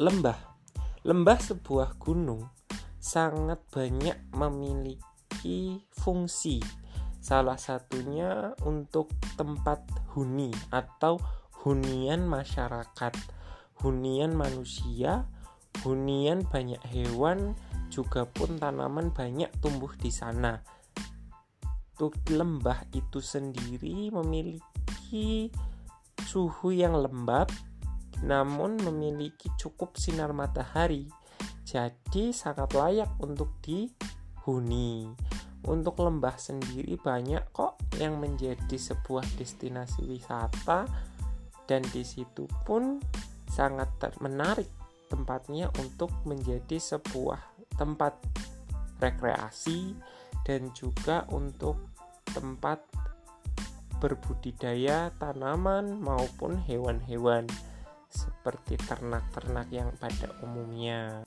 Lembah Lembah sebuah gunung sangat banyak memiliki fungsi. Salah satunya untuk tempat huni atau hunian masyarakat, hunian manusia, hunian banyak hewan, juga pun tanaman banyak tumbuh di sana. Lembah itu sendiri memiliki suhu yang lembab namun memiliki cukup sinar matahari jadi sangat layak untuk dihuni. Untuk lembah sendiri banyak kok yang menjadi sebuah destinasi wisata dan di situ pun sangat menarik tempatnya untuk menjadi sebuah tempat rekreasi dan juga untuk tempat berbudidaya tanaman maupun hewan-hewan seperti ternak-ternak yang pada umumnya.